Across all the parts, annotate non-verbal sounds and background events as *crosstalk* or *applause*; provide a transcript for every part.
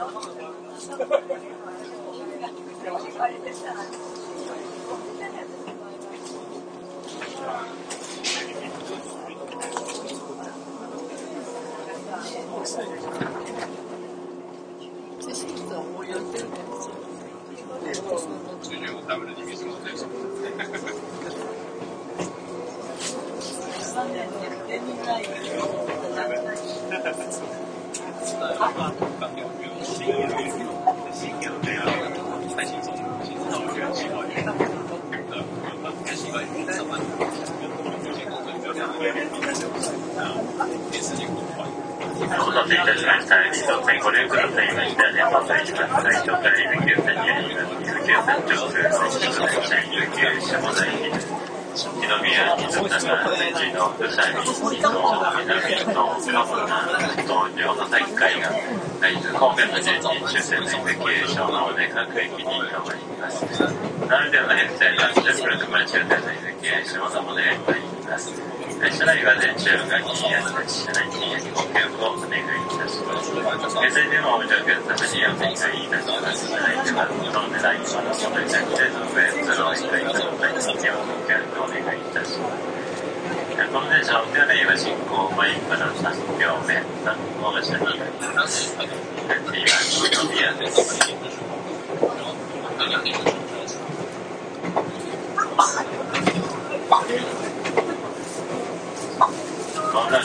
知 *laughs* 識とは思いやってるね。授業のための秘密のね。三年でデミラインお待たせいたしました。2当選ご利用くださいました。電話対象対象から伊豆急線12伊豆急線上空、接触電車伊豆急下田駅です。二宮、伊豆高、宇治の宇佐美、伊東、南伊東、カムナ、東京の大海岸、伊豆方面の順に終線の伊豆急小のお出各駅に停まります。なるでの編成は10分から終点の伊豆急下のお出まります。車内は電柱が禁煙です。車内禁煙ご協力をお願いいたします。現在でもお乗客様にお願いいたします。車内では、どの狙いはのその着での上、ゼロ以下以下の内容をご協力お願いいたします。この電車はお手洗いは進行前から3両目、3号車になります。次は、宮です。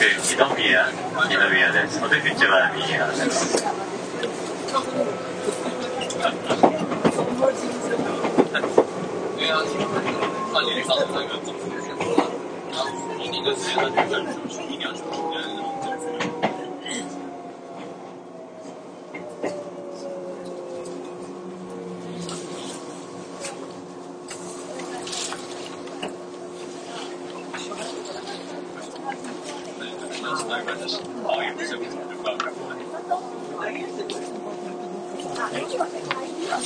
まもなく二宮、二宮です。お出口は右側です。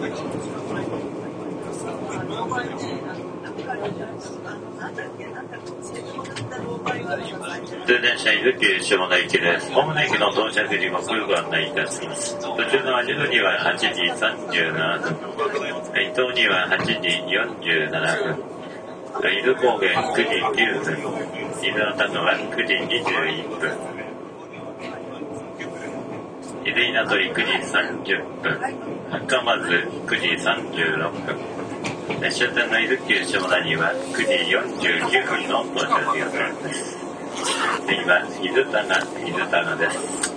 通電車伊豆急下田駅です。ホームの駅の到着時刻ご案内いたします。途中の味には8時37分、伊東には8時47分、伊豆高原9時9分、伊豆の田は9時21分、伊豆稲取9時30分、赤松9時36分、終点の伊豆急下田には9時49分の到着予定です。次は伊豆棚伊豆棚です。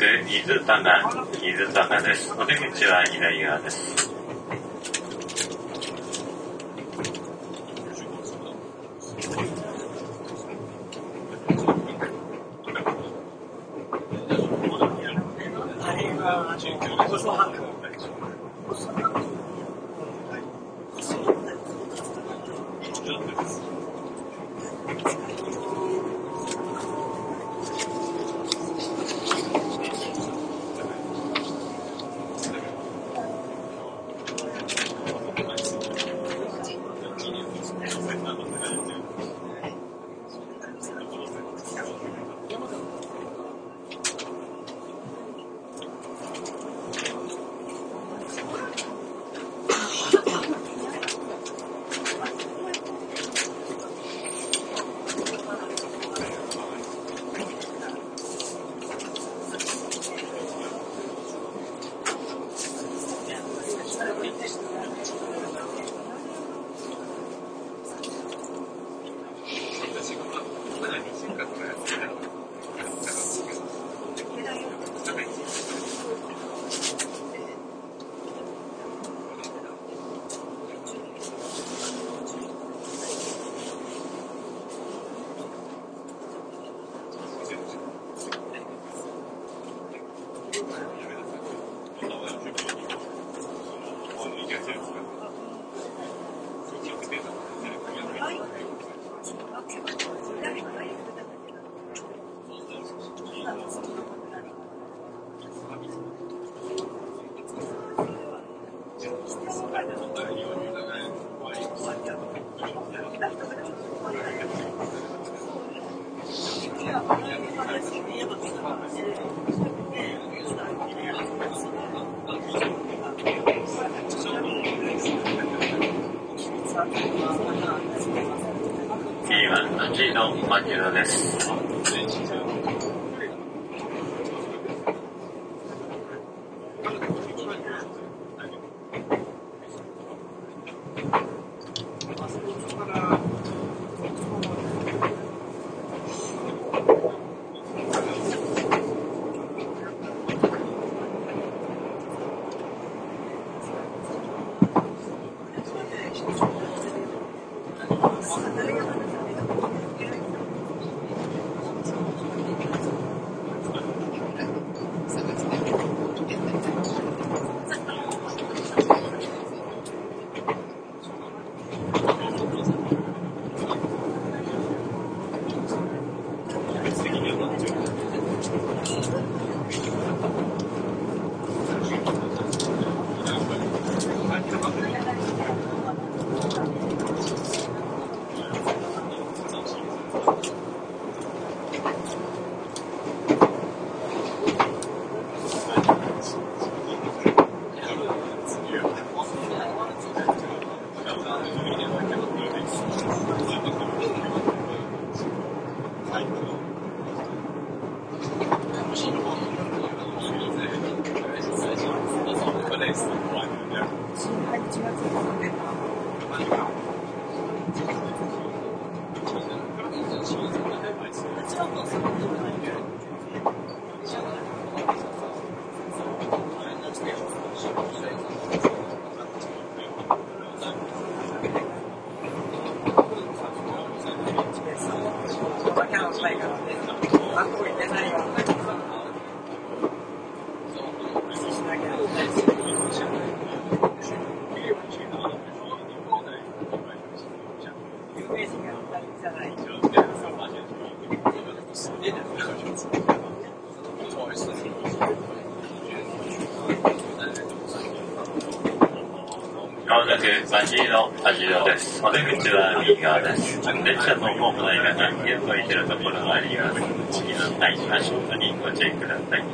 く伊豆棚、伊豆棚です。お出口は左側です。あれ Bye. まもなくバジの味色です。お出口は右側です。電車のホームの間が動いてると周りがあります。次の対足元にご注意ください。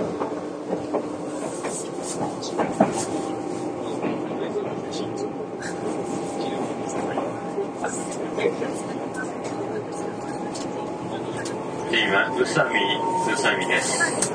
今、宇佐美、宇佐美です。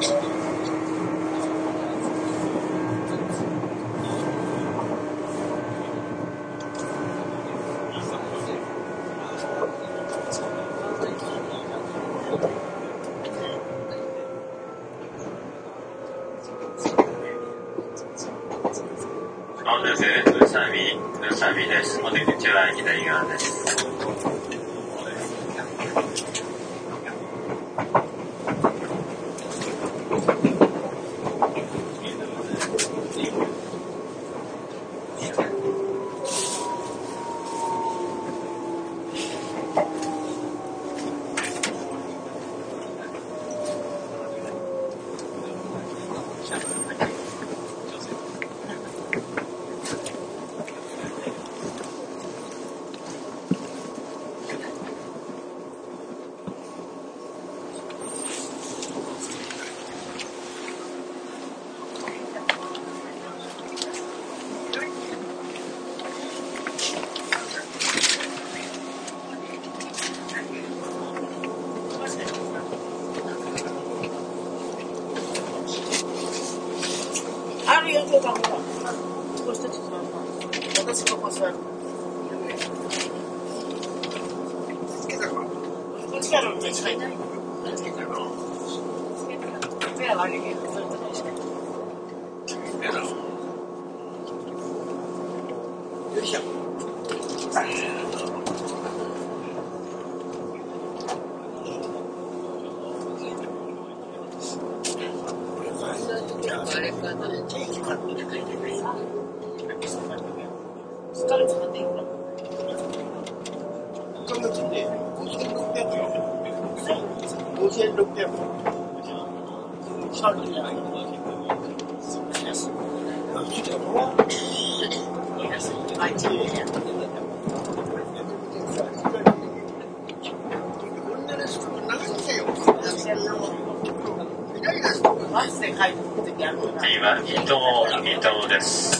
まもこっちからの近い何。つけたの。目は悪いけど、それとも近い。よいしょ。スカル使っていいの5600シャルじゃないマジで。は伊藤、伊藤です。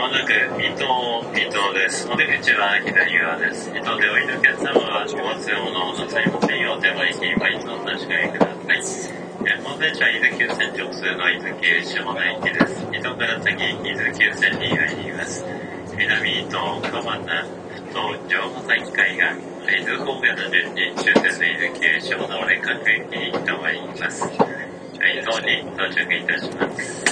まもなく伊藤、伊藤です。お出口は左側です。伊藤でおいでお客様はのください。え本電車は伊豆急線直通の伊豆急下田駅です。伊藤から先、伊豆急線に入ります。南伊東、小花、東、城ヶ崎海岸、伊豆方面の順に終節伊豆急下田折各駅に停まります。伊東に到着いたします。